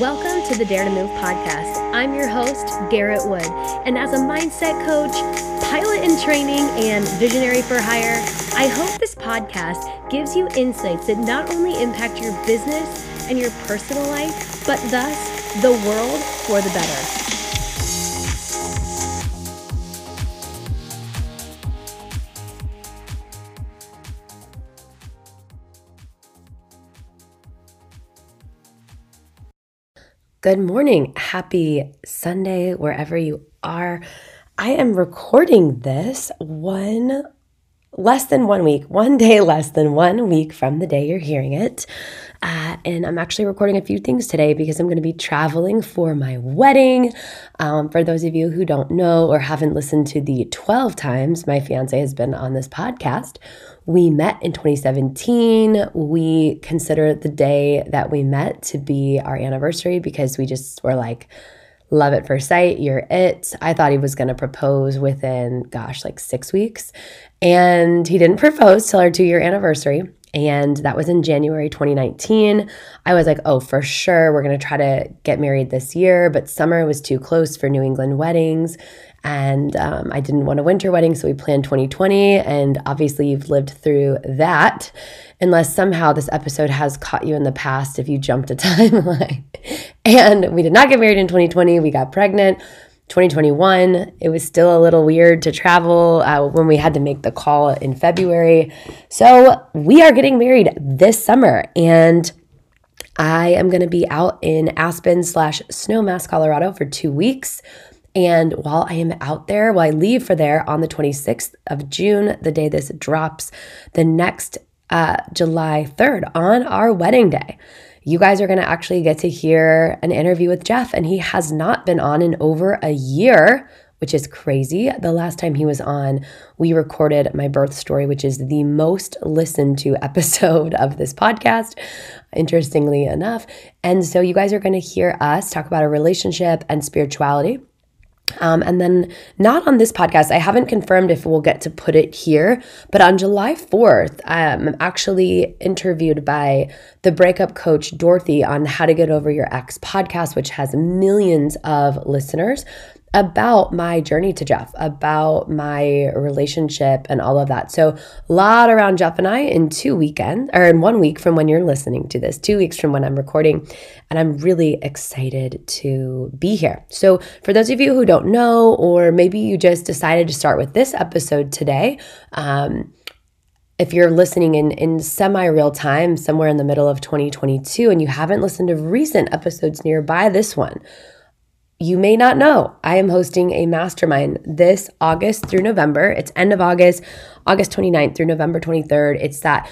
Welcome to the Dare to Move podcast. I'm your host, Garrett Wood, and as a mindset coach, pilot in training, and visionary for hire, I hope this podcast gives you insights that not only impact your business and your personal life, but thus the world for the better. Good morning. Happy Sunday, wherever you are. I am recording this one less than one week, one day less than one week from the day you're hearing it. Uh, and I'm actually recording a few things today because I'm going to be traveling for my wedding. Um, for those of you who don't know or haven't listened to the 12 times my fiance has been on this podcast, we met in 2017. We consider the day that we met to be our anniversary because we just were like, love at first sight, you're it. I thought he was going to propose within, gosh, like six weeks. And he didn't propose till our two year anniversary. And that was in January 2019. I was like, oh, for sure, we're going to try to get married this year. But summer was too close for New England weddings. And um, I didn't want a winter wedding, so we planned 2020. And obviously, you've lived through that, unless somehow this episode has caught you in the past if you jumped a timeline. and we did not get married in 2020, we got pregnant. 2021, it was still a little weird to travel uh, when we had to make the call in February. So we are getting married this summer, and I am going to be out in Aspen slash Snowmass, Colorado for two weeks. And while I am out there, while I leave for there on the 26th of June, the day this drops, the next uh, July 3rd on our wedding day, you guys are going to actually get to hear an interview with Jeff. And he has not been on in over a year, which is crazy. The last time he was on, we recorded my birth story, which is the most listened to episode of this podcast, interestingly enough. And so you guys are going to hear us talk about a relationship and spirituality. Um, and then, not on this podcast, I haven't confirmed if we'll get to put it here, but on July 4th, um, I'm actually interviewed by the breakup coach Dorothy on How to Get Over Your Ex podcast, which has millions of listeners about my journey to Jeff, about my relationship and all of that. So, a lot around Jeff and I in two weekends, or in one week from when you're listening to this, two weeks from when I'm recording. And I'm really excited to be here. So, for those of you who don't know, or maybe you just decided to start with this episode today, um, if you're listening in, in semi real time, somewhere in the middle of 2022, and you haven't listened to recent episodes nearby this one, you may not know, I am hosting a mastermind this August through November. It's end of August, August 29th through November 23rd. It's that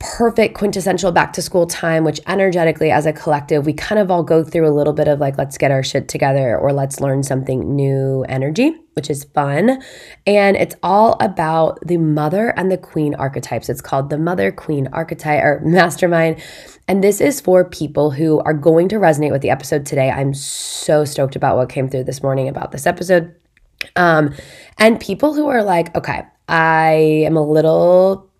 perfect quintessential back to school time, which energetically as a collective, we kind of all go through a little bit of like, let's get our shit together or let's learn something new energy, which is fun. And it's all about the mother and the queen archetypes. It's called the mother queen archetype or mastermind. And this is for people who are going to resonate with the episode today. I'm so stoked about what came through this morning about this episode. Um, and people who are like, okay, I am a little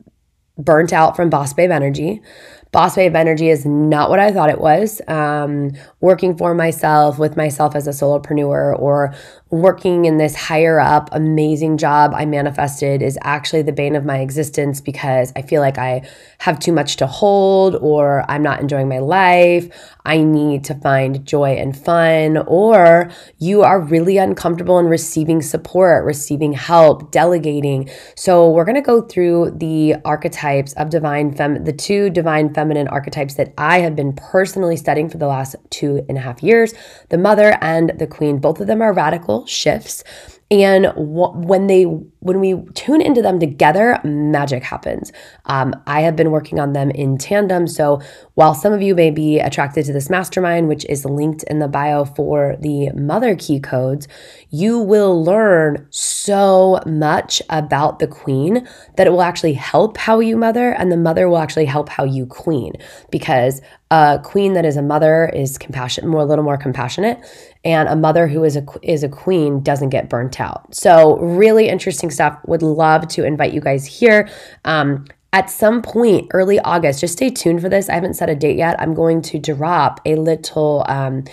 burnt out from Boss Babe Energy. Boss Babe Energy is not what I thought it was. Um, working for myself, with myself as a solopreneur, or working in this higher up amazing job I manifested is actually the bane of my existence because I feel like I have too much to hold or I'm not enjoying my life. I need to find joy and fun, or you are really uncomfortable in receiving support, receiving help, delegating. So, we're going to go through the archetypes of divine fem, the two divine feminine archetypes that I have been personally studying for the last two and a half years the mother and the queen. Both of them are radical shifts and when they when we tune into them together magic happens. Um, i have been working on them in tandem. So while some of you may be attracted to this mastermind which is linked in the bio for the mother key codes you will learn so much about the queen that it will actually help how you mother and the mother will actually help how you queen. Because a queen that is a mother is compassionate more a little more compassionate and a mother who is a is a queen doesn't get burnt out. So really interesting stuff. Would love to invite you guys here. Um, at some point early August, just stay tuned for this. I haven't set a date yet. I'm going to drop a little um,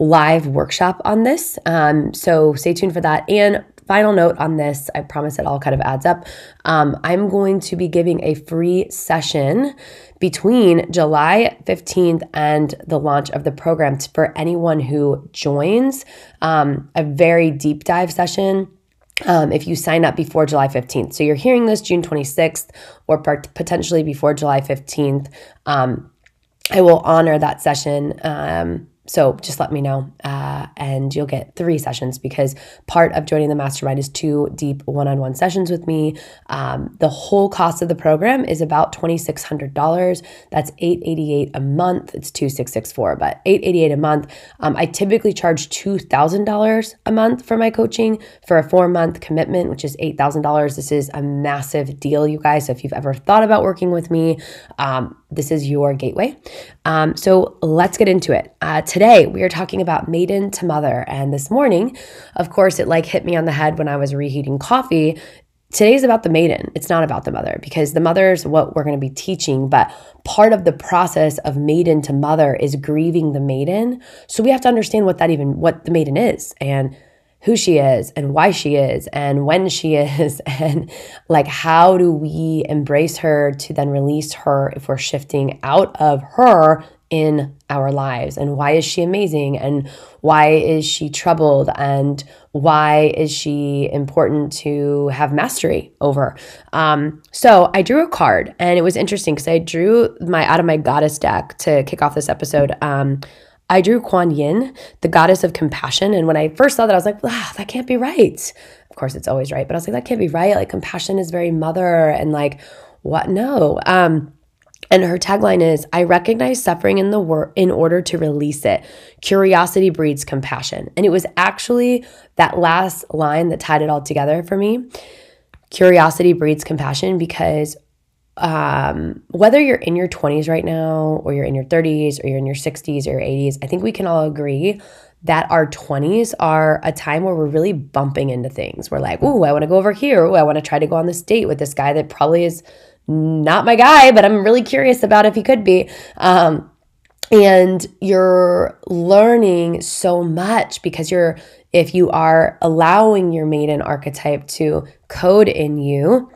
live workshop on this. Um, so stay tuned for that. And final note on this, I promise it all kind of adds up. Um, I'm going to be giving a free session between July 15th and the launch of the program for anyone who joins um, a very deep dive session. Um, if you sign up before July 15th. So you're hearing this June 26th or potentially before July 15th. Um, I will honor that session um, so just let me know uh, and you'll get three sessions because part of joining the mastermind is two deep one-on-one sessions with me. Um, the whole cost of the program is about $2600 that's 888 a month. It's 2664 but 888 a month. Um, i typically charge $2000 a month for my coaching. For a four month commitment which is $8000 this is a massive deal you guys. So if you've ever thought about working with me um, this is your gateway um, so let's get into it uh, today we are talking about maiden to mother. And this morning, of course, it like hit me on the head when I was reheating coffee. Today's about the maiden. It's not about the mother because the mother is what we're going to be teaching. But part of the process of maiden to mother is grieving the maiden. So we have to understand what that even, what the maiden is and who she is and why she is and when she is and like how do we embrace her to then release her if we're shifting out of her in our lives? And why is she amazing? And why is she troubled? And why is she important to have mastery over? Um, so i drew a card and it was interesting because i drew my out of my goddess deck to kick off this episode. Um, i drew kuan yin the goddess of compassion and when i first saw that i was like ah, that can't be right of course it's always right but i was like that can't be right like compassion is very mother and like what no um and her tagline is I recognize suffering in the world in order to release it. Curiosity breeds compassion. And it was actually that last line that tied it all together for me. Curiosity breeds compassion because um, whether you're in your 20s right now, or you're in your 30s, or you're in your 60s or your 80s, I think we can all agree that our 20s are a time where we're really bumping into things. We're like, ooh, I want to go over here. Ooh, I want to try to go on this date with this guy that probably is not my guy, but I'm really curious about if he could be. Um, and you're learning so much because you're, if you are allowing your maiden archetype to code in you,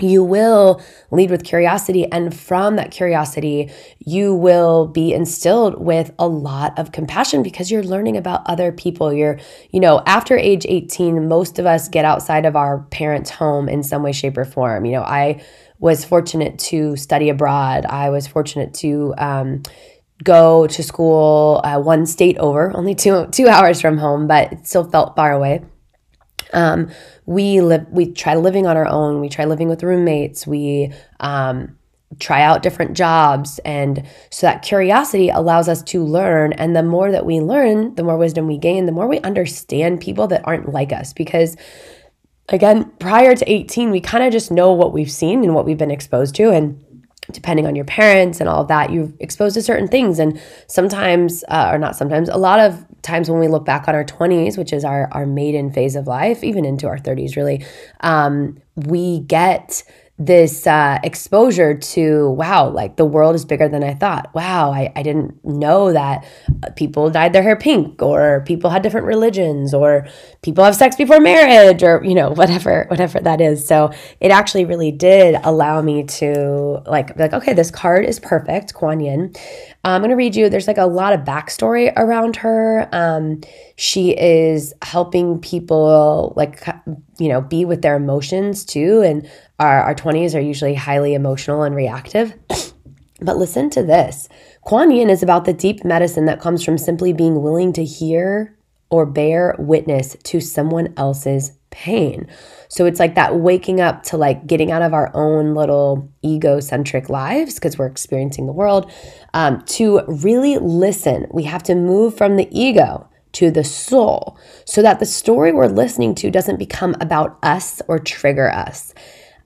you will lead with curiosity. And from that curiosity, you will be instilled with a lot of compassion because you're learning about other people. You're, you know, after age 18, most of us get outside of our parents' home in some way, shape, or form. You know, I was fortunate to study abroad. I was fortunate to um, go to school uh, one state over, only two two hours from home, but it still felt far away. Um, we live. We try living on our own. We try living with roommates. We um, try out different jobs, and so that curiosity allows us to learn. And the more that we learn, the more wisdom we gain. The more we understand people that aren't like us, because again, prior to 18, we kind of just know what we've seen and what we've been exposed to. And depending on your parents and all of that, you've exposed to certain things. And sometimes, uh, or not sometimes, a lot of times when we look back on our 20s, which is our, our maiden phase of life, even into our 30s, really, um, we get this uh, exposure to wow like the world is bigger than i thought. Wow I, I didn't know that people dyed their hair pink or people had different religions or people have sex before marriage or you know whatever whatever that is. So it actually really did allow me to like like okay this card is perfect kuan yin. I'm going to read you there's like a lot of backstory around her. Um, she is helping people like you know be with their emotions too and our, our 20s are usually highly emotional and reactive. But listen to this Kuan Yin is about the deep medicine that comes from simply being willing to hear or bear witness to someone else's pain. So it's like that waking up to like getting out of our own little egocentric lives because we're experiencing the world um, to really listen. We have to move from the ego to the soul so that the story we're listening to doesn't become about us or trigger us.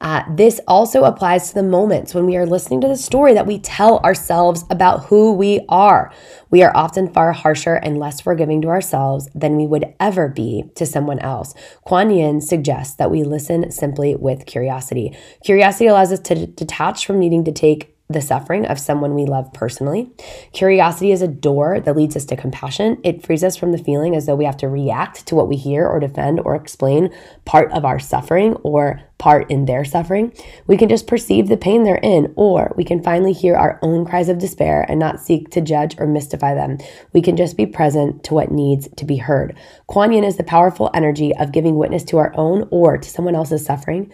Uh, this also applies to the moments when we are listening to the story that we tell ourselves about who we are. We are often far harsher and less forgiving to ourselves than we would ever be to someone else. Kuan Yin suggests that we listen simply with curiosity. Curiosity allows us to detach from needing to take the suffering of someone we love personally. Curiosity is a door that leads us to compassion. It frees us from the feeling as though we have to react to what we hear or defend or explain part of our suffering or part in their suffering. We can just perceive the pain they're in, or we can finally hear our own cries of despair and not seek to judge or mystify them. We can just be present to what needs to be heard. Kuan Yin is the powerful energy of giving witness to our own or to someone else's suffering.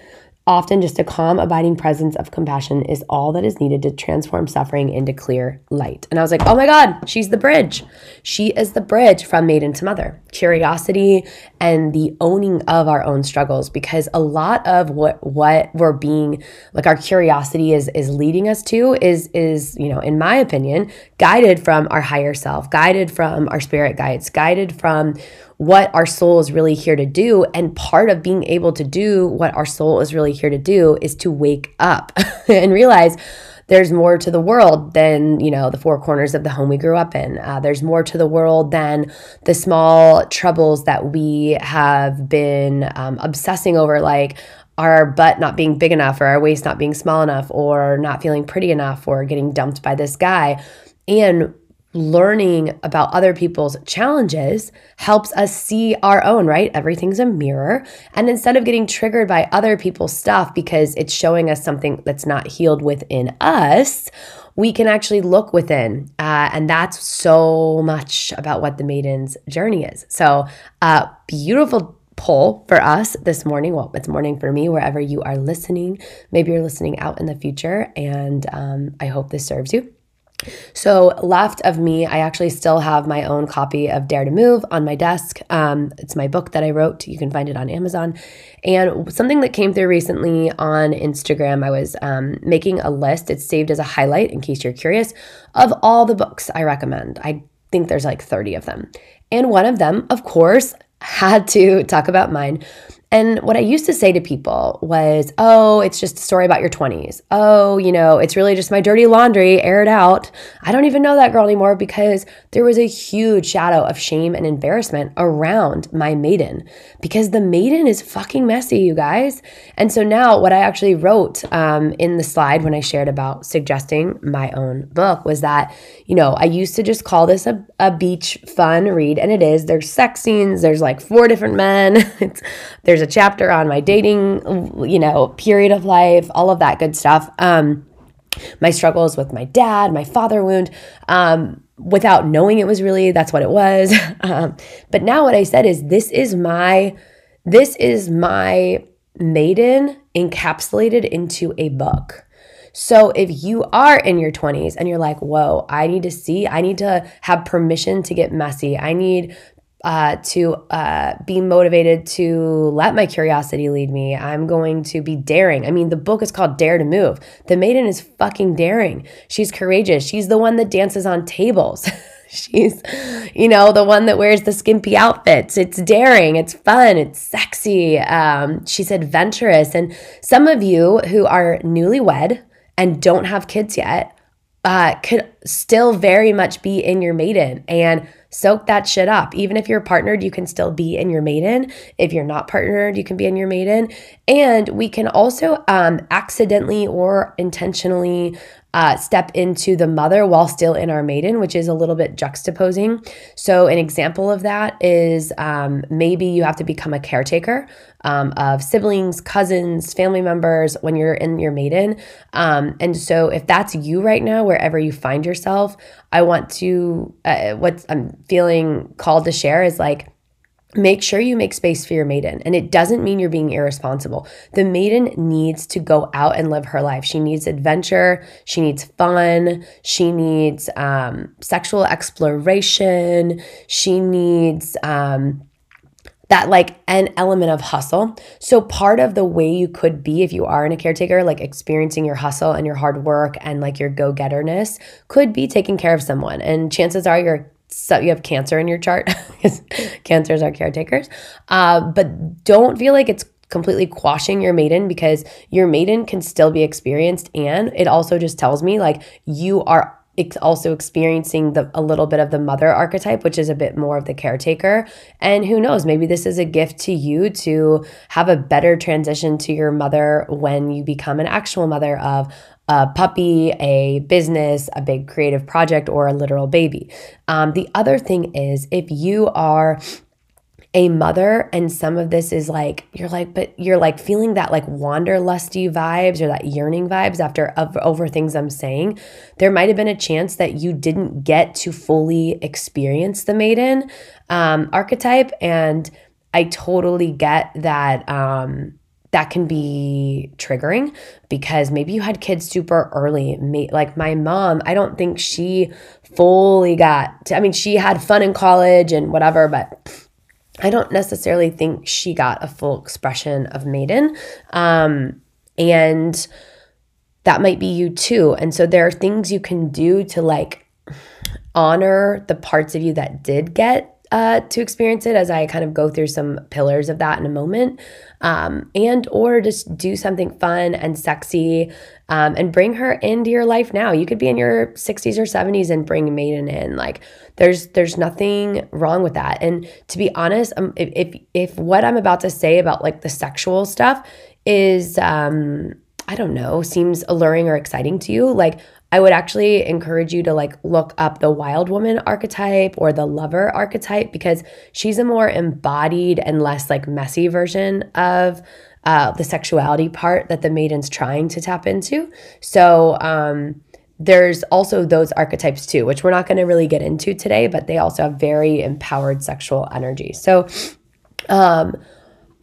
Often, just a calm, abiding presence of compassion is all that is needed to transform suffering into clear light. And I was like, oh my God, she's the bridge. She is the bridge from maiden to mother. Curiosity and the owning of our own struggles, because a lot of what what we're being like our curiosity is is leading us to is is you know, in my opinion, guided from our higher self, guided from our spirit guides, guided from what our soul is really here to do. And part of being able to do what our soul is really here to do is to wake up and realize there's more to the world than you know the four corners of the home we grew up in uh, there's more to the world than the small troubles that we have been um, obsessing over like our butt not being big enough or our waist not being small enough or not feeling pretty enough or getting dumped by this guy and learning about other people's challenges helps us see our own, right? Everything's a mirror. And instead of getting triggered by other people's stuff because it's showing us something that's not healed within us, we can actually look within. Uh, and that's so much about what the maiden's journey is. So, uh, beautiful poll for us this morning. Well, it's morning for me, wherever you are listening. Maybe you're listening out in the future, and um, I hope this serves you. So, left of me, I actually still have my own copy of Dare to Move on my desk. Um, it's my book that I wrote. You can find it on Amazon. And something that came through recently on Instagram, I was um, making a list. It's saved as a highlight in case you're curious of all the books I recommend. I think there's like 30 of them. And one of them, of course, had to talk about mine and what I used to say to people was, oh, it's just a story about your 20s. Oh, you know, it's really just my dirty laundry, air it out. I don't even know that girl anymore because there was a huge shadow of shame and embarrassment around my maiden because the maiden is fucking messy, you guys. And so now, what I actually wrote um, in the slide when I shared about suggesting my own book was that, you know, I used to just call this a, a beach fun read, and it is. There's sex scenes, there's like four different men. there's there's a chapter on my dating, you know, period of life, all of that good stuff. Um, my struggles with my dad, my father wound, um, without knowing it was really that's what it was. um, but now what I said is this is my this is my maiden encapsulated into a book. So if you are in your 20s and you're like, whoa, I need to see, I need to have permission to get messy. I need uh, to uh, be motivated to let my curiosity lead me. I'm going to be daring. I mean, the book is called Dare to Move. The maiden is fucking daring. She's courageous. She's the one that dances on tables. She's, you know, the one that wears the skimpy outfits. It's daring, it's fun, it's sexy. Um, she's adventurous. And some of you who are newlywed and don't have kids yet uh, could still very much be in your maiden and soak that shit up. Even if you're partnered, you can still be in your maiden. If you're not partnered, you can be in your maiden. And we can also um, accidentally or intentionally uh, step into the mother while still in our maiden, which is a little bit juxtaposing. So, an example of that is um, maybe you have to become a caretaker um, of siblings, cousins, family members when you're in your maiden. Um, and so, if that's you right now, wherever you find yourself, I want to, uh, what I'm feeling called to share is like, make sure you make space for your maiden. And it doesn't mean you're being irresponsible. The maiden needs to go out and live her life. She needs adventure. She needs fun. She needs um, sexual exploration. She needs, um, that like an element of hustle. So part of the way you could be if you are in a caretaker, like experiencing your hustle and your hard work and like your go-getterness could be taking care of someone. And chances are you're so you have cancer in your chart because cancers are caretakers. Uh, but don't feel like it's completely quashing your maiden because your maiden can still be experienced and it also just tells me like you are also experiencing the a little bit of the mother archetype which is a bit more of the caretaker and who knows maybe this is a gift to you to have a better transition to your mother when you become an actual mother of a puppy, a business, a big creative project, or a literal baby. Um, the other thing is if you are a mother and some of this is like you're like but you're like feeling that like wanderlusty vibes or that yearning vibes after of, over things i'm saying there might have been a chance that you didn't get to fully experience the maiden um, archetype and i totally get that um, that can be triggering because maybe you had kids super early. Like my mom, I don't think she fully got, to, I mean, she had fun in college and whatever, but I don't necessarily think she got a full expression of maiden. Um, and that might be you too. And so there are things you can do to like honor the parts of you that did get uh, to experience it as I kind of go through some pillars of that in a moment. Um, and or just do something fun and sexy um, and bring her into your life now. You could be in your 60s or 70s and bring Maiden in. Like there's there's nothing wrong with that. And to be honest, um, if, if if what I'm about to say about like the sexual stuff is um I don't know, seems alluring or exciting to you, like I would actually encourage you to like look up the wild woman archetype or the lover archetype because she's a more embodied and less like messy version of uh, the sexuality part that the maiden's trying to tap into. So, um, there's also those archetypes too, which we're not going to really get into today, but they also have very empowered sexual energy. So, um,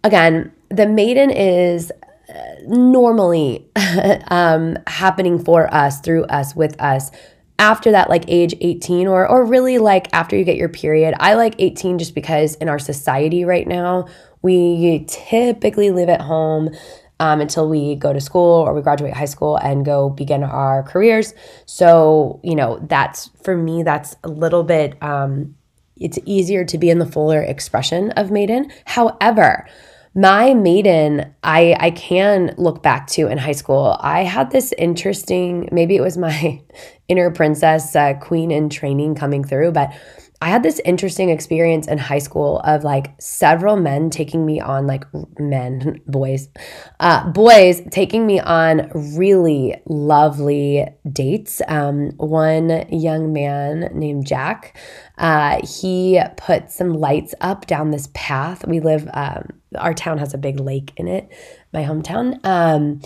again, the maiden is normally um, happening for us, through us, with us after that like age 18 or or really like after you get your period. I like 18 just because in our society right now, we typically live at home um, until we go to school or we graduate high school and go begin our careers. So, you know, that's for me, that's a little bit, um, it's easier to be in the fuller expression of maiden. However, my maiden i i can look back to in high school i had this interesting maybe it was my inner princess uh, queen in training coming through but I had this interesting experience in high school of like several men taking me on like men, boys, uh, boys taking me on really lovely dates. Um, one young man named Jack, uh, he put some lights up down this path. We live, um, our town has a big lake in it, my hometown. Um,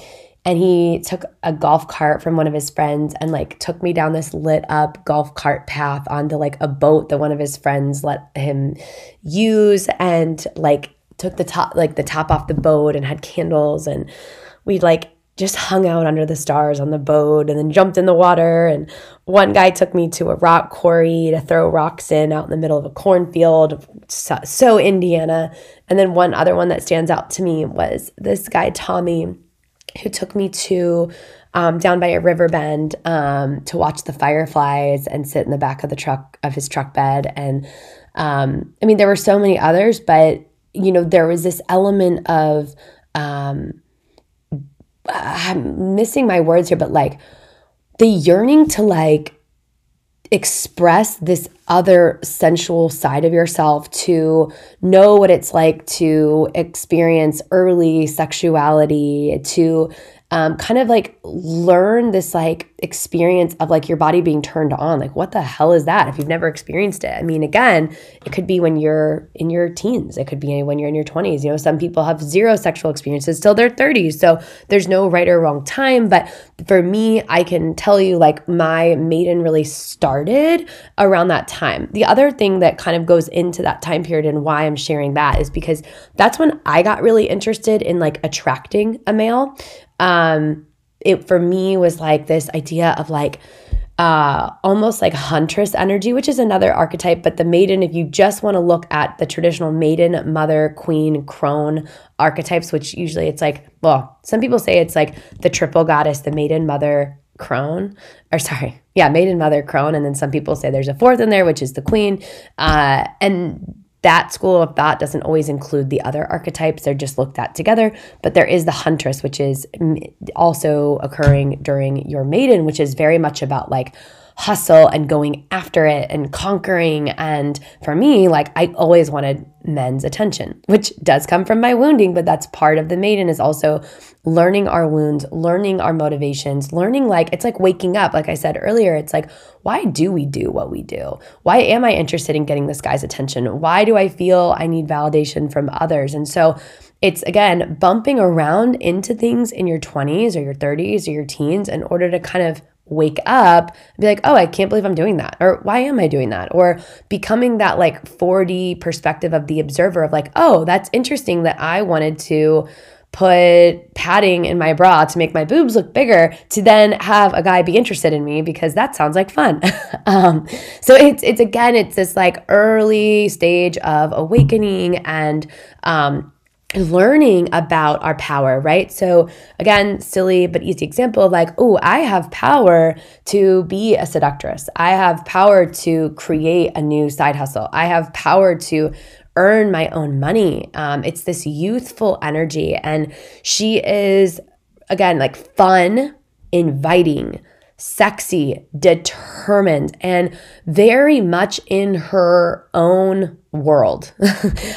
and he took a golf cart from one of his friends and like took me down this lit up golf cart path onto like a boat that one of his friends let him use and like took the top like the top off the boat and had candles and we like just hung out under the stars on the boat and then jumped in the water and one guy took me to a rock quarry to throw rocks in out in the middle of a cornfield so, so indiana and then one other one that stands out to me was this guy tommy who took me to um, down by a river bend um, to watch the fireflies and sit in the back of the truck of his truck bed. And um, I mean, there were so many others, but you know, there was this element of um, I'm missing my words here, but like the yearning to like express this other sensual side of yourself, to know what it's like to experience early sexuality, to um, kind of like learn this like experience of like your body being turned on. Like, what the hell is that if you've never experienced it? I mean, again, it could be when you're in your teens, it could be when you're in your 20s. You know, some people have zero sexual experiences till their 30s. So there's no right or wrong time. But for me, I can tell you like my maiden really started around that time. The other thing that kind of goes into that time period and why I'm sharing that is because that's when I got really interested in like attracting a male um, it for me was like this idea of like uh, almost like huntress energy, which is another archetype. But the maiden, if you just want to look at the traditional maiden, mother, queen, crone archetypes, which usually it's like, well, some people say it's like the triple goddess, the maiden, mother, crone, or sorry, yeah, maiden, mother, crone. And then some people say there's a fourth in there, which is the queen. Uh, and that school of thought doesn't always include the other archetypes. They're just looked at together. But there is the huntress, which is also occurring during your maiden, which is very much about like hustle and going after it and conquering. And for me, like I always wanted men's attention, which does come from my wounding, but that's part of the maiden is also learning our wounds, learning our motivations, learning like it's like waking up. Like I said earlier, it's like, why do we do what we do? Why am I interested in getting this guy's attention? Why do I feel I need validation from others? And so, it's again bumping around into things in your 20s or your 30s or your teens in order to kind of wake up be like, oh, I can't believe I'm doing that. Or why am I doing that? Or becoming that like 4D perspective of the observer of like, oh, that's interesting that I wanted to put padding in my bra to make my boobs look bigger to then have a guy be interested in me because that sounds like fun. um, so it's it's again it's this like early stage of awakening and um, learning about our power, right? So, again, silly but easy example of like, oh, I have power to be a seductress. I have power to create a new side hustle. I have power to earn my own money. Um, it's this youthful energy. And she is, again, like fun, inviting, sexy, determined, and very much in her own world.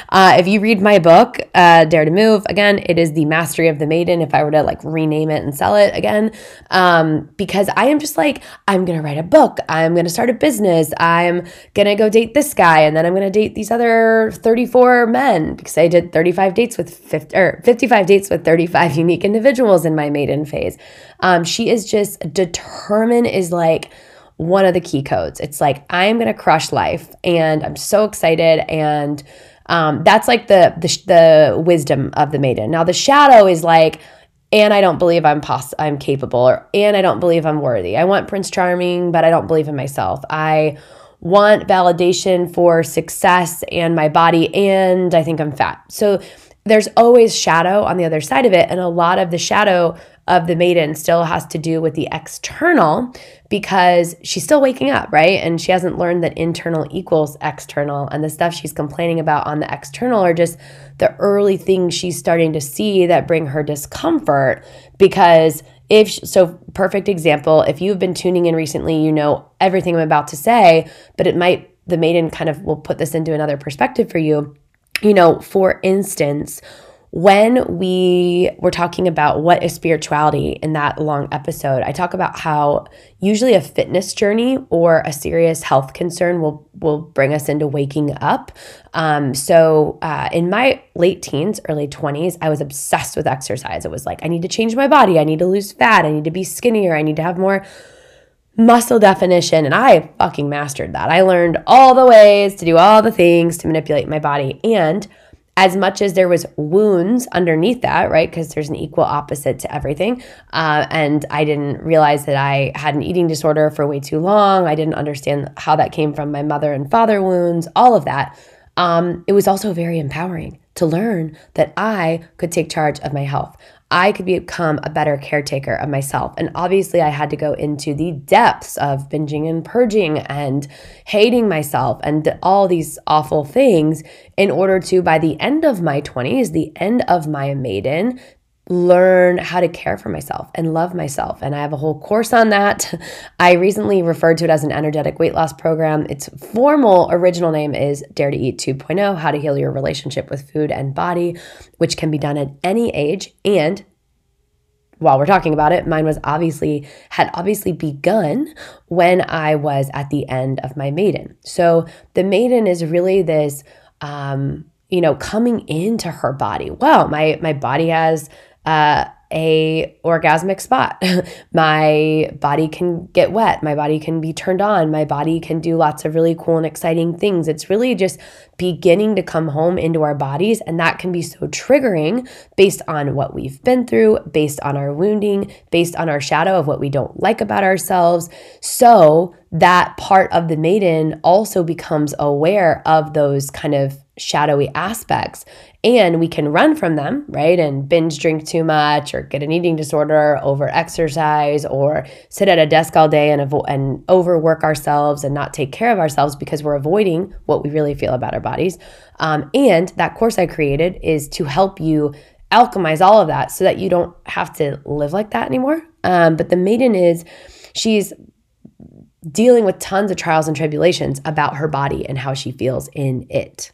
uh, if you read my book, uh, Dare to Move, again, it is the mastery of the maiden. If I were to like rename it and sell it again, um, because I am just like, I'm going to write a book. I'm going to start a business. I'm going to go date this guy. And then I'm going to date these other 34 men because I did 35 dates with 50 or 55 dates with 35 unique individuals in my maiden phase. Um, she is just determined, is like, one of the key codes. It's like I'm gonna crush life, and I'm so excited, and um, that's like the, the the wisdom of the maiden. Now the shadow is like, and I don't believe I'm poss- I'm capable, or and I don't believe I'm worthy. I want Prince Charming, but I don't believe in myself. I want validation for success and my body, and I think I'm fat. So there's always shadow on the other side of it, and a lot of the shadow of the maiden still has to do with the external because she's still waking up, right? And she hasn't learned that internal equals external. And the stuff she's complaining about on the external are just the early things she's starting to see that bring her discomfort. Because if so, perfect example, if you've been tuning in recently, you know everything I'm about to say, but it might, the maiden kind of will put this into another perspective for you. You know, for instance, when we were talking about what is spirituality in that long episode, I talk about how usually a fitness journey or a serious health concern will will bring us into waking up. Um, so uh, in my late teens, early twenties, I was obsessed with exercise. It was like I need to change my body, I need to lose fat, I need to be skinnier, I need to have more muscle definition and I fucking mastered that. I learned all the ways to do all the things to manipulate my body and as much as there was wounds underneath that right? Because there's an equal opposite to everything. Uh, and i didn't realize that i had an eating disorder for way too long. I didn't understand how that came from my mother and father wounds all of that. Um, it was also very empowering to learn that i could take charge of my health I could become a better caretaker of myself. And obviously, I had to go into the depths of binging and purging and hating myself and all these awful things in order to, by the end of my 20s, the end of my maiden, learn how to care for myself and love myself. And I have a whole course on that. I recently referred to it as an energetic weight loss program. Its formal original name is Dare to Eat 2.0 How to Heal Your Relationship with Food and Body, which can be done at any age. And while we're talking about it, mine was obviously had obviously begun when I was at the end of my maiden. So the maiden is really this um, you know, coming into her body. Wow, my my body has uh, a orgasmic spot. my body can get wet. My body can be turned on. My body can do lots of really cool and exciting things. It's really just beginning to come home into our bodies. And that can be so triggering based on what we've been through, based on our wounding, based on our shadow of what we don't like about ourselves. So that part of the maiden also becomes aware of those kind of shadowy aspects and we can run from them, right? And binge drink too much or get an eating disorder, over exercise, or sit at a desk all day and, avo- and overwork ourselves and not take care of ourselves because we're avoiding what we really feel about our bodies. Um, and that course I created is to help you alchemize all of that so that you don't have to live like that anymore. Um, but the maiden is, she's dealing with tons of trials and tribulations about her body and how she feels in it.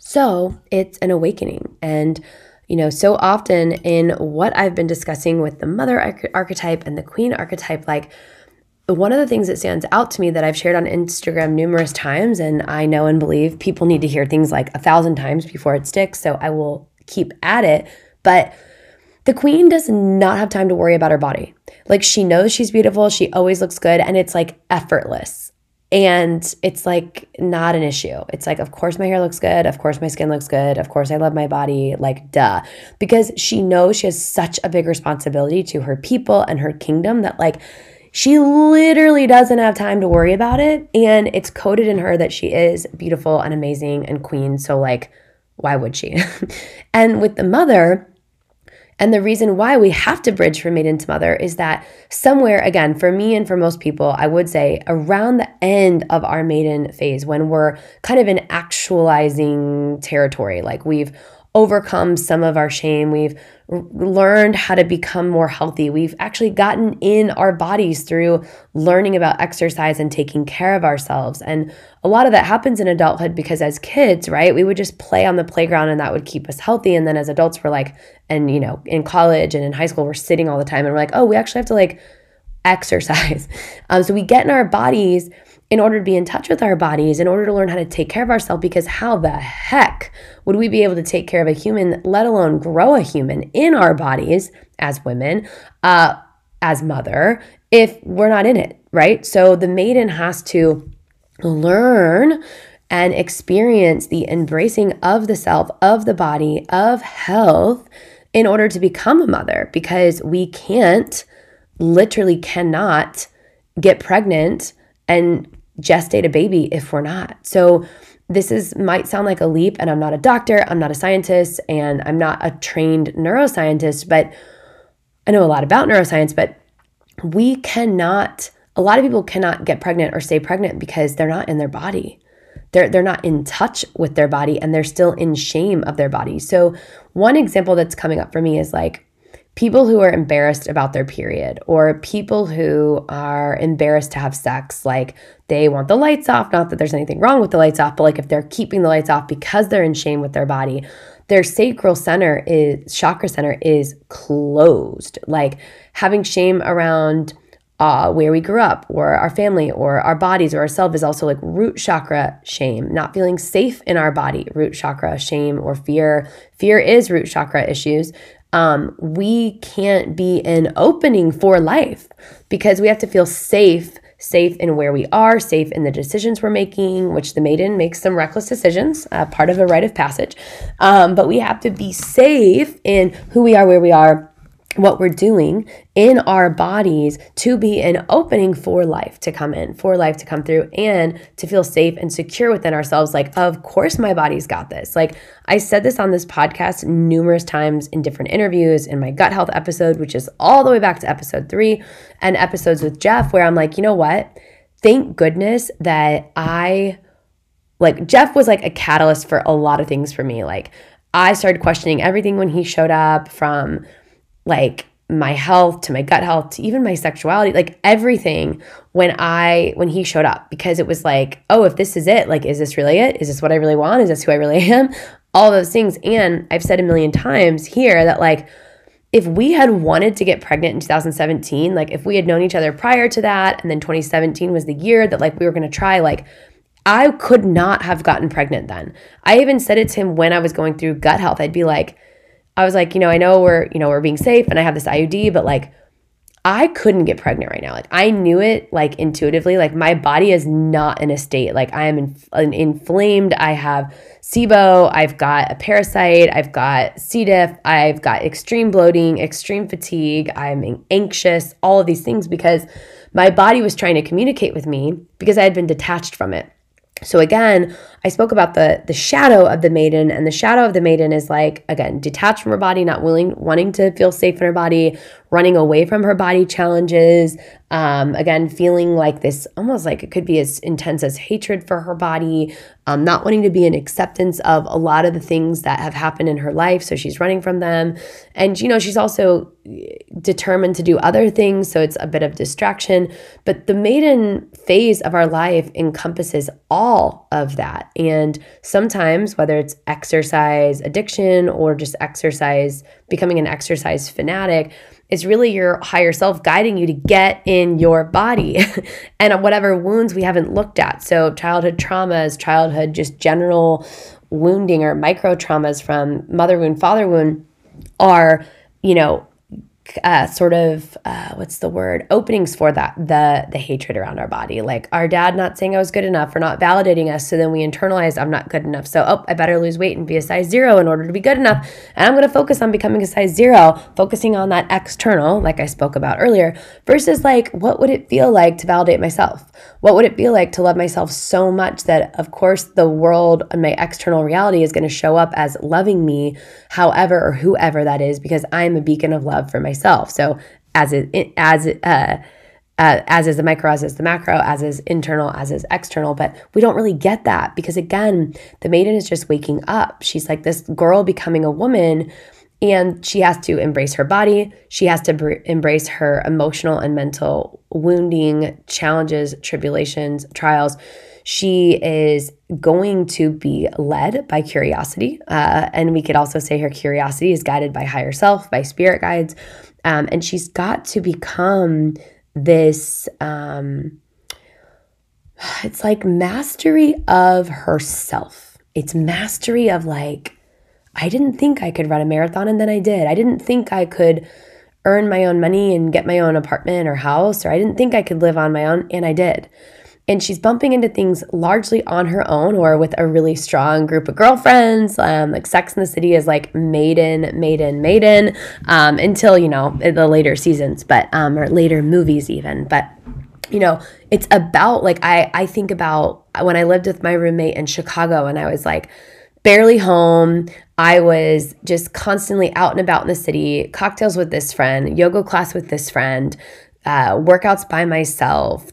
So it's an awakening. And, you know, so often in what I've been discussing with the mother archetype and the queen archetype, like, one of the things that stands out to me that I've shared on Instagram numerous times, and I know and believe people need to hear things like a thousand times before it sticks, so I will keep at it. But the queen does not have time to worry about her body. Like she knows she's beautiful, she always looks good, and it's like effortless. And it's like not an issue. It's like, of course, my hair looks good. Of course, my skin looks good. Of course, I love my body. Like, duh. Because she knows she has such a big responsibility to her people and her kingdom that, like, she literally doesn't have time to worry about it. And it's coded in her that she is beautiful and amazing and queen. So, like, why would she? and with the mother, and the reason why we have to bridge from maiden to mother is that somewhere, again, for me and for most people, I would say around the end of our maiden phase, when we're kind of in actualizing territory, like we've overcome some of our shame. We've learned how to become more healthy. We've actually gotten in our bodies through learning about exercise and taking care of ourselves. And a lot of that happens in adulthood because as kids, right, we would just play on the playground and that would keep us healthy. And then as adults, we're like, and you know, in college and in high school, we're sitting all the time and we're like, oh, we actually have to like exercise. Um, so we get in our bodies in order to be in touch with our bodies, in order to learn how to take care of ourselves, because how the heck would we be able to take care of a human, let alone grow a human in our bodies as women, uh, as mother, if we're not in it, right? So the maiden has to learn and experience the embracing of the self, of the body, of health in order to become a mother, because we can't, literally cannot get pregnant and gestate a baby if we're not. So this is might sound like a leap and I'm not a doctor, I'm not a scientist and I'm not a trained neuroscientist, but I know a lot about neuroscience, but we cannot a lot of people cannot get pregnant or stay pregnant because they're not in their body. They're, they're not in touch with their body and they're still in shame of their body. So, one example that's coming up for me is like people who are embarrassed about their period or people who are embarrassed to have sex like they want the lights off not that there's anything wrong with the lights off but like if they're keeping the lights off because they're in shame with their body their sacral center is chakra center is closed. Like having shame around uh, where we grew up or our family or our bodies or ourselves is also like root chakra shame. Not feeling safe in our body root chakra shame or fear. Fear is root chakra issues um, we can't be an opening for life because we have to feel safe safe in where we are, safe in the decisions we're making, which the maiden makes some reckless decisions, uh, part of a rite of passage. Um, but we have to be safe in who we are, where we are, what we're doing in our bodies to be an opening for life to come in, for life to come through, and to feel safe and secure within ourselves. Like, of course, my body's got this. Like, I said this on this podcast numerous times in different interviews, in my gut health episode, which is all the way back to episode three, and episodes with Jeff, where I'm like, you know what? Thank goodness that I, like, Jeff was like a catalyst for a lot of things for me. Like, I started questioning everything when he showed up from like my health to my gut health to even my sexuality like everything when i when he showed up. Because it was like oh if this is it like is this really it? Is this what i really want? Is this who i really am? All those things. And i've said a million times here that like if we had wanted to get pregnant in 2017 like if we had known each other prior to that and then 2017 was the year that like we were going to try like i could not have gotten pregnant then. I even said it to him when i was going through gut health. I'd be like I was like, you know, I know we're, you know, we're being safe and I have this IUD, but like I couldn't get pregnant right now. Like I knew it like intuitively. Like my body is not in a state. Like I am in, inflamed. I have SIBO. I've got a parasite. I've got C. diff. I've got extreme bloating, extreme fatigue. I'm anxious. All of these things because my body was trying to communicate with me because I had been detached from it. So again, I spoke about the the shadow of the maiden, and the shadow of the maiden is like again detached from her body, not willing, wanting to feel safe in her body, running away from her body challenges. Um, again, feeling like this almost like it could be as intense as hatred for her body, um, not wanting to be in acceptance of a lot of the things that have happened in her life. So she's running from them. And, you know, she's also determined to do other things. So it's a bit of distraction. But the maiden phase of our life encompasses all of that. And sometimes, whether it's exercise addiction or just exercise, becoming an exercise fanatic, it's really your higher self guiding you to get in your body and whatever wounds we haven't looked at. So, childhood traumas, childhood just general wounding or micro traumas from mother wound, father wound are, you know, uh, sort of uh, what's the word? Openings for that the the hatred around our body. Like our dad not saying i was good enough or not validating us so then we internalize i'm not good enough. So oh i better lose weight and be a size zero in order to be good enough. And i'm going to focus on becoming a size zero focusing on that external like i spoke about earlier versus like what would it feel like to validate myself? What would it feel like to love myself so much that of course the world and my external reality is going to show up as loving me however or whoever that is because i'm a beacon of love for myself myself. So as it as uh, uh, as is the micro, as is the macro, as is internal, as is external. But we don't really get that because again, the maiden is just waking up. She's like this girl becoming a woman. And she has to embrace her body. She has to br- embrace her emotional and mental wounding, challenges, tribulations, trials she is going to be led by curiosity. Uh, and we could also say her curiosity is guided by higher self, by spirit guides. Um, and she's got to become this, um, it's like mastery of herself. It's mastery of like, I didn't think I could run a marathon and then I did. I didn't think I could earn my own money and get my own apartment or house, or I didn't think I could live on my own and I did and she's bumping into things largely on her own or with a really strong group of girlfriends. Um, like Sex in the City is like maiden, maiden, maiden um, until you know the later seasons, but um, or later movies even. But you know, it's about like I I think about when I lived with my roommate in Chicago and I was like barely home. I was just constantly out and about in the city, cocktails with this friend, yoga class with this friend, uh, workouts by myself,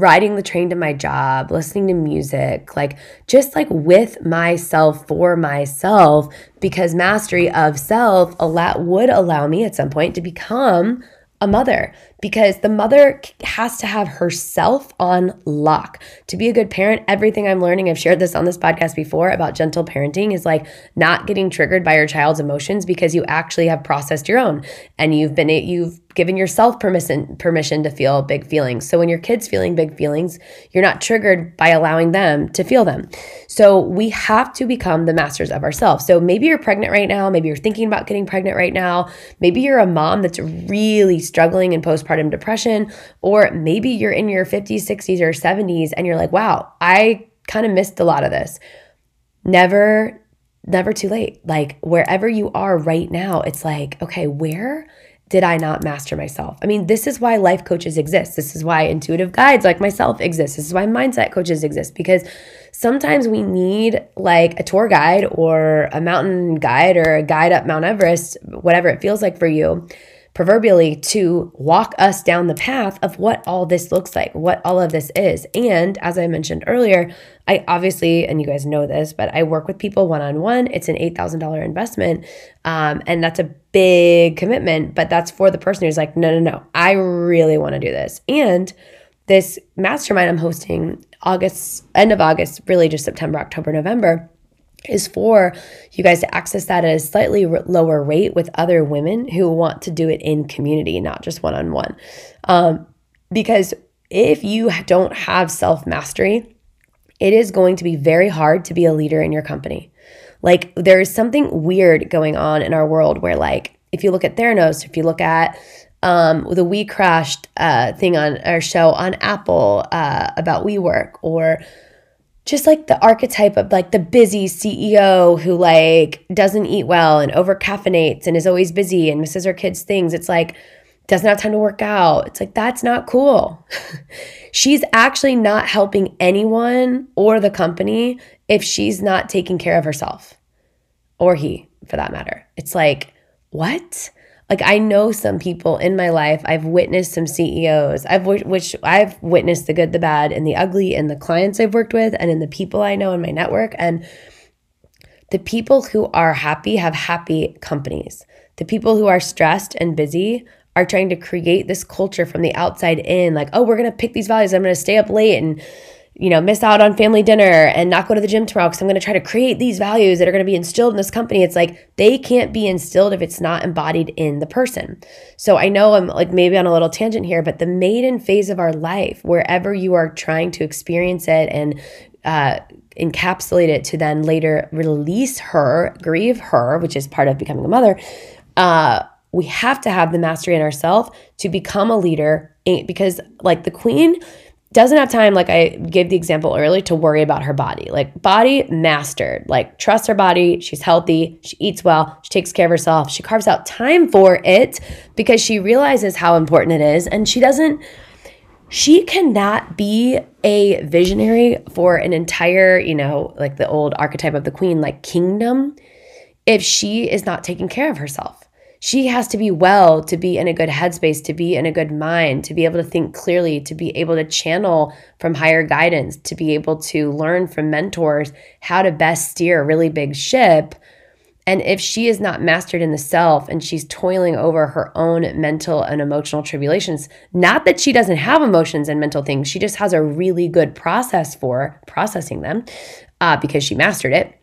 riding the train to my job, listening to music, like just like with myself for myself, because mastery of self allow would allow me at some point to become a mother because the mother has to have herself on lock. To be a good parent, everything I'm learning, I've shared this on this podcast before about gentle parenting, is like not getting triggered by your child's emotions because you actually have processed your own and you've been you've given yourself permission permission to feel big feelings. So when your kid's feeling big feelings, you're not triggered by allowing them to feel them. So we have to become the masters of ourselves. So maybe you're pregnant right now, maybe you're thinking about getting pregnant right now, maybe you're a mom that's really struggling in postpartum depression, or maybe you're in your 50s, 60s or 70s and you're like, "Wow, I kind of missed a lot of this." Never never too late. Like wherever you are right now, it's like, okay, where did I not master myself? I mean, this is why life coaches exist. This is why intuitive guides like myself exist. This is why mindset coaches exist because sometimes we need like a tour guide or a mountain guide or a guide up Mount Everest, whatever it feels like for you proverbially to walk us down the path of what all this looks like, what all of this is. And as I mentioned earlier, I obviously, and you guys know this, but I work with people one on one. It's an $8,000 investment. Um, and that's a big commitment, but that's for the person who's like, no, no, no, I really want to do this. And this mastermind I'm hosting August, end of August, really just September, October, November is for you guys to access that at a slightly r- lower rate with other women who want to do it in community, not just one on one. Because if you don't have self mastery, it is going to be very hard to be a leader in your company. Like, there is something weird going on in our world where, like, if you look at Theranos, if you look at um, the We Crashed uh, thing on our show on Apple uh, about WeWork, or just like the archetype of like the busy CEO who like doesn't eat well and over caffeinates and is always busy and misses her kids' things. It's like doesn't have time to work out. It's like, that's not cool. she's actually not helping anyone or the company if she's not taking care of herself or he for that matter. It's like, what? Like I know some people in my life. I've witnessed some CEOs. I've which I've witnessed the good, the bad, and the ugly in the clients I've worked with and in the people I know in my network and the people who are happy have happy companies. The people who are stressed and busy are trying to create this culture from the outside in like, "Oh, we're to pick these values. I'm to stay up late and you know, miss out on family dinner and not go to the gym tomorrow because I'm going to try to create these values that are going to be instilled in this company. It's like they can't be instilled if it's not embodied in the person. So I know I'm like maybe on a little tangent here, but the maiden phase of our life, wherever you are trying to experience it and uh, encapsulate it to then later release her, grieve her, which is part of becoming a mother, uh, we have to have the mastery in ourselves to become a leader eh, because, like the queen, doesn't have time, like I gave the example earlier, to worry about her body. Like, body mastered, like, trust her body. She's healthy. She eats well. She takes care of herself. She carves out time for it because she realizes how important it is. And she doesn't, she cannot be a visionary for an entire, you know, like the old archetype of the queen, like kingdom, if she is not taking care of herself she has to be well to be in a good headspace, to be in a good mind, to be able to think clearly, to be able to channel from higher guidance, to be able to learn from mentors how to best steer a really big ship. And if she is not mastered in the self and she's toiling over her own mental and emotional tribulations, not that she doesn't have emotions and mental things, she just has a really good process for processing them uh, because she mastered it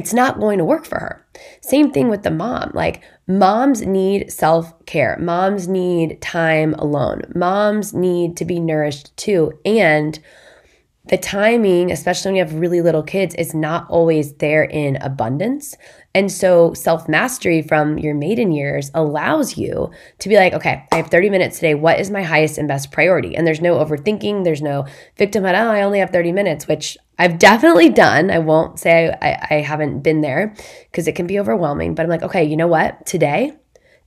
it's not going to work for her. Same thing with the mom. Like, moms need self care, moms need time alone, moms need to be nourished too. And the timing, especially when you have really little kids, is not always there in abundance. And so, self mastery from your maiden years allows you to be like, okay, I have 30 minutes today. What is my highest and best priority? And there's no overthinking, there's no victimhood. Oh, I only have 30 minutes, which I've definitely done. I won't say I, I haven't been there because it can be overwhelming, but I'm like, okay, you know what? Today,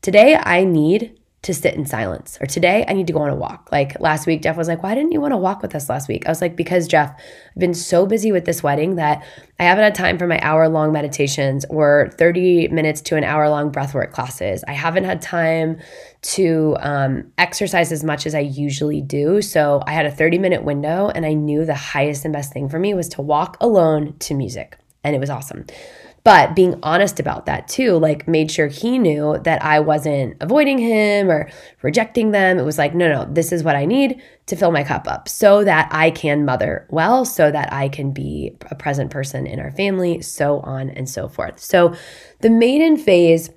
today I need to sit in silence. Or today I need to go on a walk. Like last week, Jeff was like, Why didn't you want to walk with us last week? I was like, Because Jeff, I've been so busy with this wedding that I haven't had time for my hour long meditations or 30 minutes to an hour long breathwork classes. I haven't had time to um, exercise as much as I usually do. So I had a 30 minute window and I knew the highest and best thing for me was to walk alone to music. And it was awesome. But being honest about that too, like made sure he knew that I wasn't avoiding him or rejecting them. It was like, no, no, this is what I need to fill my cup up so that I can mother well, so that I can be a present person in our family, so on and so forth. So the maiden phase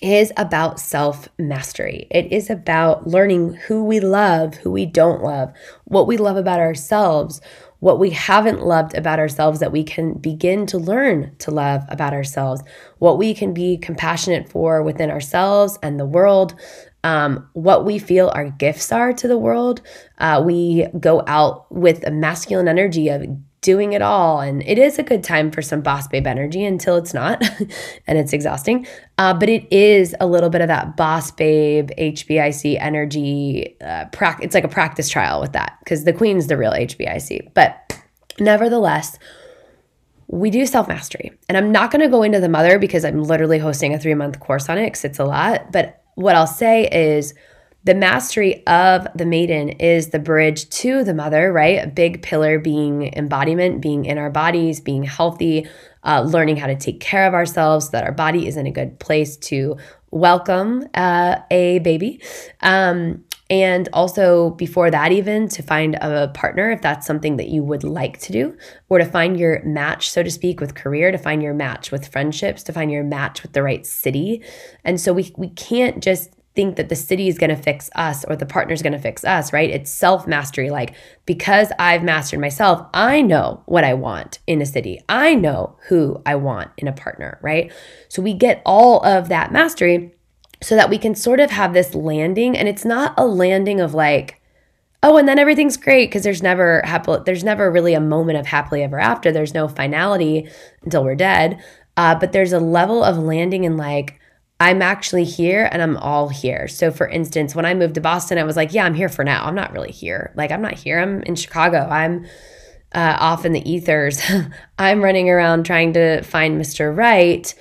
is about self mastery. It is about learning who we love, who we don't love, what we love about ourselves, what we haven't loved about ourselves that we can begin to learn to love about ourselves, what we can be compassionate for within ourselves and the world, um, what we feel our gifts are to the world. Uh, we go out with a masculine energy of doing it all. And it is a good time for some boss babe energy until it's not and it's exhausting. Uh, but it is a little bit of that boss babe HBIC energy. Uh, pra- it's like a practice trial with that because the queen's the real HBIC. But nevertheless, we do self mastery. And I'm not going to go into the mother because I'm literally hosting a three month course on it because it's a lot. But what I'll say is, the mastery of the maiden is the bridge to the mother, right? A big pillar being embodiment, being in our bodies, being healthy, uh, learning how to take care of ourselves so that our body is in a good place to welcome uh, a baby. Um, and also, before that, even to find a partner if that's something that you would like to do, or to find your match, so to speak, with career, to find your match with friendships, to find your match with the right city. And so, we, we can't just think that the city is going to fix us or the partner is going to fix us, right? It's self mastery. Like, because I've mastered myself, I know what I want in a city. I know who I want in a partner, right? So we get all of that mastery so that we can sort of have this landing. And it's not a landing of like, oh, and then everything's great because there's never happy, there's never really a moment of happily ever after. There's no finality until we're dead. Uh, but there's a level of landing in like, I'm actually here and I'm all here. So, for instance, when I moved to Boston, I was like, yeah, I'm here for now. I'm not really here. Like, I'm not here. I'm in Chicago. I'm uh, off in the ethers. I'm running around trying to find Mr. Right.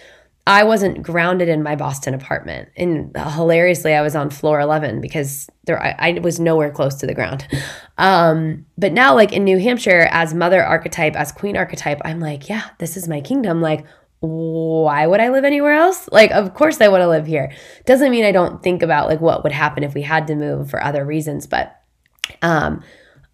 I wasn't grounded in my Boston apartment. And hilariously, I was on floor 11 because there I, I was nowhere close to the ground. Um, but now, like in New Hampshire, as mother archetype, as queen archetype, I'm like, yeah, this is my kingdom. Like, why would I live anywhere else? Like, of course I want to live here. Doesn't mean I don't think about like what would happen if we had to move for other reasons, but um,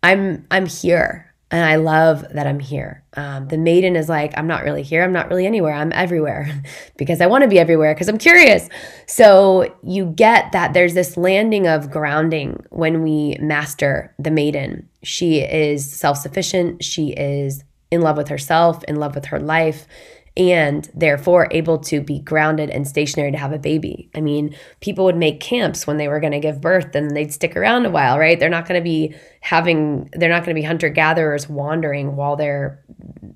I'm I'm here and I love that I'm here. Um, the maiden is like, I'm not really here. I'm not really anywhere. I'm everywhere because I want to be everywhere because I'm curious. So you get that there's this landing of grounding when we master the maiden. She is self sufficient. She is in love with herself, in love with her life and therefore able to be grounded and stationary to have a baby. I mean, people would make camps when they were going to give birth and they'd stick around a while, right? They're not going to be having, they're not going to be hunter gatherers wandering while they're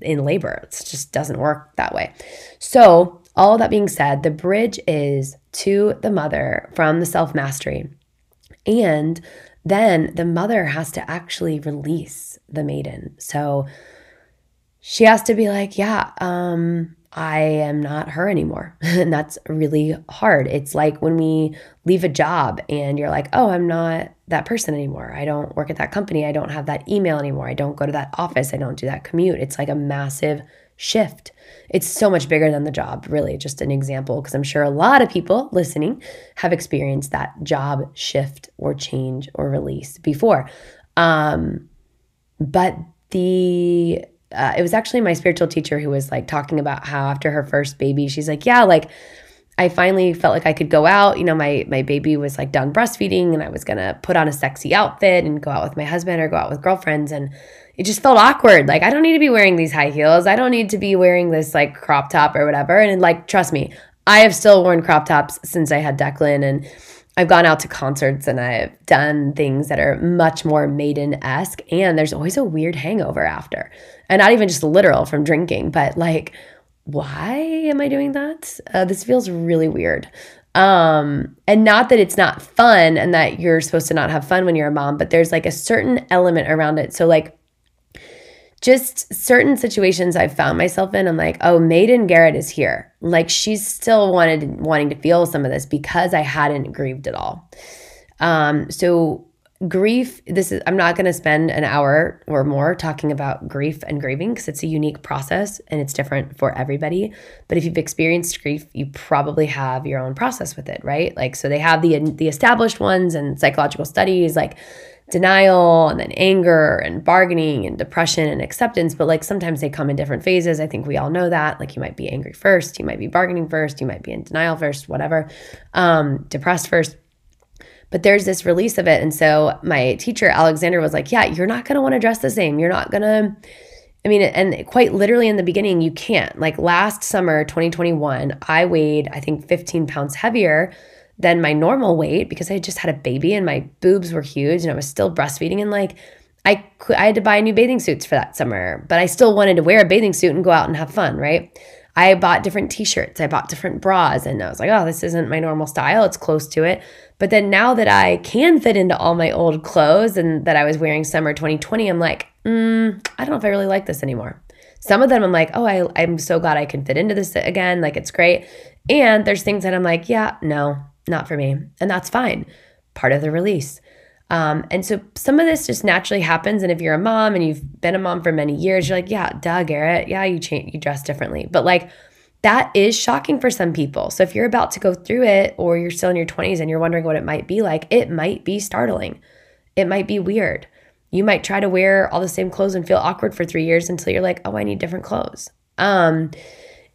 in labor. It just doesn't work that way. So, all that being said, the bridge is to the mother from the self mastery. And then the mother has to actually release the maiden. So, she has to be like, yeah, um, I am not her anymore. and that's really hard. It's like when we leave a job and you're like, oh, I'm not that person anymore. I don't work at that company. I don't have that email anymore. I don't go to that office. I don't do that commute. It's like a massive shift. It's so much bigger than the job, really. Just an example, because I'm sure a lot of people listening have experienced that job shift or change or release before. Um, but the uh, it was actually my spiritual teacher who was like talking about how after her first baby, she's like, yeah, like I finally felt like I could go out. You know, my my baby was like done breastfeeding, and I was gonna put on a sexy outfit and go out with my husband or go out with girlfriends, and it just felt awkward. Like I don't need to be wearing these high heels. I don't need to be wearing this like crop top or whatever. And like, trust me, I have still worn crop tops since I had Declan, and I've gone out to concerts and I've done things that are much more maiden esque, and there's always a weird hangover after. And not even just literal from drinking, but like, why am I doing that? Uh, this feels really weird. Um, and not that it's not fun and that you're supposed to not have fun when you're a mom, but there's like a certain element around it. So, like, just certain situations I've found myself in, I'm like, oh, Maiden Garrett is here. Like she's still wanted wanting to feel some of this because I hadn't grieved at all. Um, so grief, this is I'm not gonna spend an hour or more talking about grief and grieving because it's a unique process and it's different for everybody. But if you've experienced grief, you probably have your own process with it, right? Like so they have the the established ones and psychological studies like denial and then anger and bargaining and depression and acceptance but like sometimes they come in different phases i think we all know that like you might be angry first you might be bargaining first you might be in denial first whatever um, depressed first but there's this release of it and so my teacher alexander was like yeah you're not going to want to dress the same you're not going to I mean, and quite literally in the beginning, you can't. Like last summer, 2021, I weighed, I think, 15 pounds heavier than my normal weight because I just had a baby and my boobs were huge and I was still breastfeeding and like I I had to buy new bathing suits for that summer, but I still wanted to wear a bathing suit and go out and have fun, right? I bought different t-shirts, I bought different bras and I was like, "Oh, this isn't my normal style. It's close to it." But then now that I can fit into all my old clothes and that I was wearing summer 2020, I'm like, mm, I don't know if I really like this anymore. Some of them I'm like, oh, I, I'm so glad I can fit into this again. Like, it's great. And there's things that I'm like, yeah, no, not for me. And that's fine. Part of the release. Um, and so some of this just naturally happens. And if you're a mom and you've been a mom for many years, you're like, yeah, duh, Garrett. Yeah, you change, you dress differently. But like that is shocking for some people. So if you're about to go through it or you're still in your 20s and you're wondering what it might be like, it might be startling. It might be weird. You might try to wear all the same clothes and feel awkward for three years until you're like, oh, I need different clothes. Um,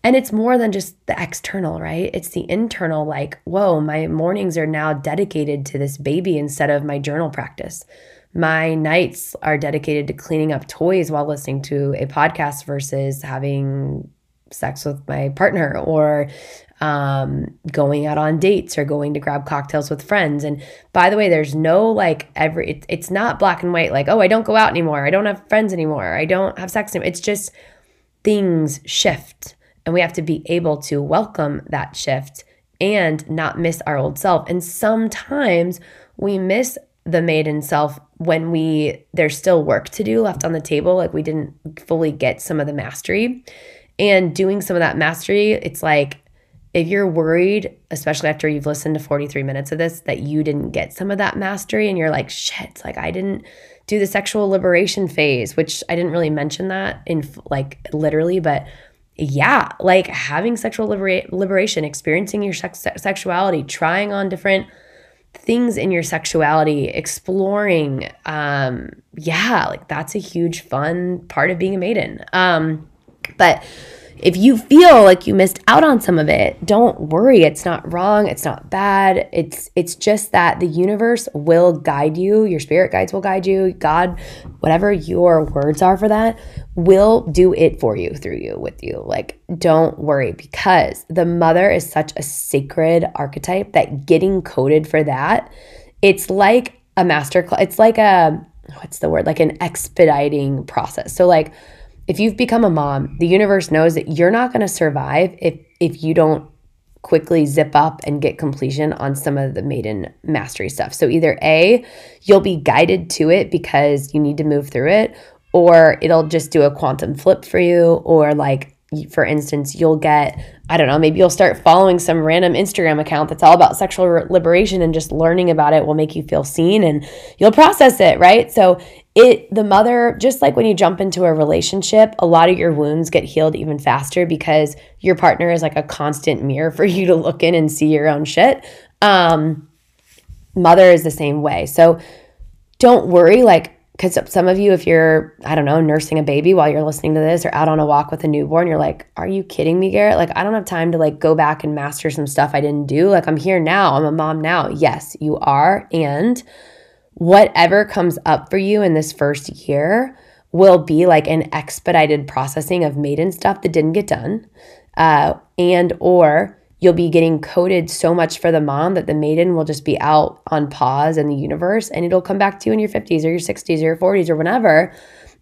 and it's more than just the external, right? It's the internal, like, whoa, my mornings are now dedicated to this baby instead of my journal practice. My nights are dedicated to cleaning up toys while listening to a podcast versus having sex with my partner or um, going out on dates or going to grab cocktails with friends. And by the way, there's no like every, it, it's not black and white, like, oh, I don't go out anymore. I don't have friends anymore. I don't have sex anymore. It's just things shift. And we have to be able to welcome that shift and not miss our old self. And sometimes we miss the maiden self when we there's still work to do left on the table like we didn't fully get some of the mastery and doing some of that mastery it's like if you're worried especially after you've listened to 43 minutes of this that you didn't get some of that mastery and you're like shit like i didn't do the sexual liberation phase which i didn't really mention that in like literally but yeah like having sexual libera- liberation experiencing your sex- sexuality trying on different things in your sexuality, exploring. Um, yeah, like that's a huge fun part of being a maiden. Um, but if you feel like you missed out on some of it, don't worry. It's not wrong. It's not bad. It's it's just that the universe will guide you. Your spirit guides will guide you. God, whatever your words are for that, will do it for you through you with you. Like don't worry because the mother is such a sacred archetype that getting coded for that, it's like a master class. It's like a what's the word? Like an expediting process. So like if you've become a mom, the universe knows that you're not going to survive if if you don't quickly zip up and get completion on some of the maiden mastery stuff. So either A, you'll be guided to it because you need to move through it, or it'll just do a quantum flip for you or like for instance, you'll get, I don't know, maybe you'll start following some random Instagram account that's all about sexual liberation and just learning about it will make you feel seen and you'll process it, right? So it the mother just like when you jump into a relationship a lot of your wounds get healed even faster because your partner is like a constant mirror for you to look in and see your own shit um mother is the same way so don't worry like because some of you if you're i don't know nursing a baby while you're listening to this or out on a walk with a newborn you're like are you kidding me garrett? Like i don't have time to like go back and master some stuff i didn't do. Like i'm here now. I'm a mom now. Yes you are. And whatever comes up for you in this first year will be like an expedited processing of maiden stuff that didn't get done uh, and or you'll be getting coded so much for the mom that the maiden will just be out on pause in the universe and it'll come back to you in your 50s or your 60s or your 40s or whenever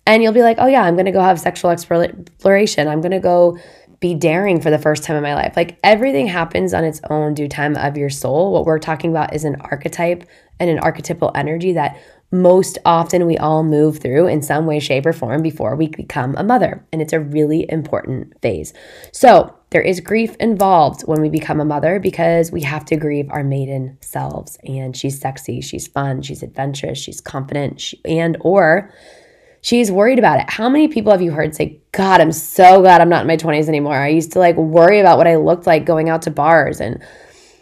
and you'll be like oh yeah i'm going to go have sexual exploration i'm going to go be daring for the first time in my life. Like everything happens on its own due time of your soul. What we're talking about is an archetype and an archetypal energy that most often we all move through in some way, shape, or form before we become a mother. And it's a really important phase. So there is grief involved when we become a mother because we have to grieve our maiden selves. And she's sexy, she's fun, she's adventurous, she's confident, she, and or She's worried about it. How many people have you heard say, God, I'm so glad I'm not in my 20s anymore? I used to like worry about what I looked like going out to bars and,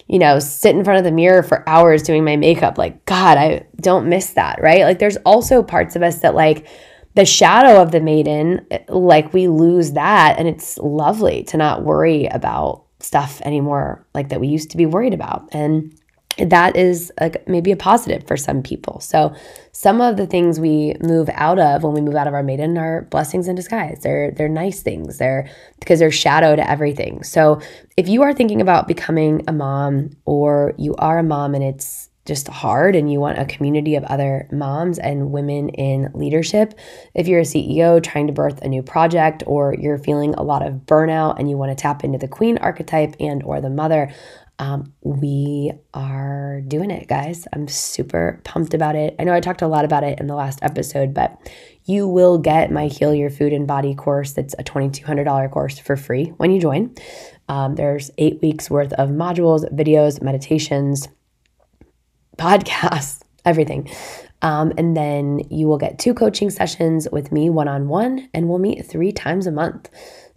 you know, sit in front of the mirror for hours doing my makeup. Like, God, I don't miss that, right? Like, there's also parts of us that like, the shadow of the maiden, like we lose that. And it's lovely to not worry about stuff anymore like that we used to be worried about. And that is like maybe a positive for some people. So some of the things we move out of when we move out of our maiden are blessings in disguise. They're they're nice things. They're because they're shadow to everything. So if you are thinking about becoming a mom or you are a mom and it's just hard and you want a community of other moms and women in leadership if you're a ceo trying to birth a new project or you're feeling a lot of burnout and you want to tap into the queen archetype and or the mother um, we are doing it, guys. I'm super pumped about it. I know I talked a lot about it in the last episode, but you will get my Heal Your Food and Body course. That's a $2,200 course for free when you join. Um, there's eight weeks worth of modules, videos, meditations, podcasts, everything. Um, and then you will get two coaching sessions with me one on one, and we'll meet three times a month.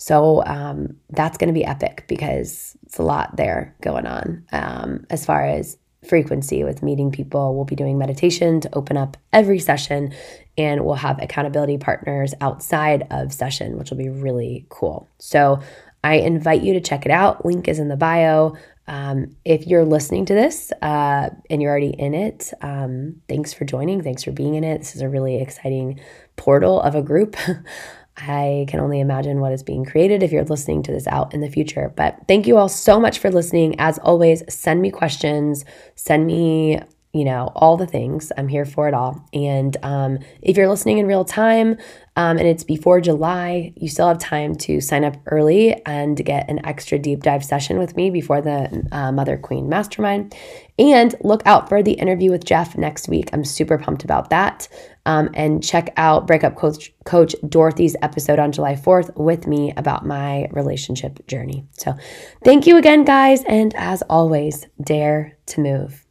So um, that's going to be epic because it's a lot there going on um, as far as frequency with meeting people. We'll be doing meditation to open up every session, and we'll have accountability partners outside of session, which will be really cool. So I invite you to check it out. Link is in the bio. Um, if you're listening to this uh, and you're already in it, um, thanks for joining. Thanks for being in it. This is a really exciting portal of a group. I can only imagine what is being created if you're listening to this out in the future. But thank you all so much for listening. As always, send me questions, send me you know, all the things. I'm here for it all. And um, if you're listening in real time um, and it's before July, you still have time to sign up early and get an extra deep dive session with me before the uh, Mother Queen Mastermind. And look out for the interview with Jeff next week. I'm super pumped about that. Um, and check out Breakup Coach, Coach Dorothy's episode on July 4th with me about my relationship journey. So, thank you again, guys. And as always, dare to move.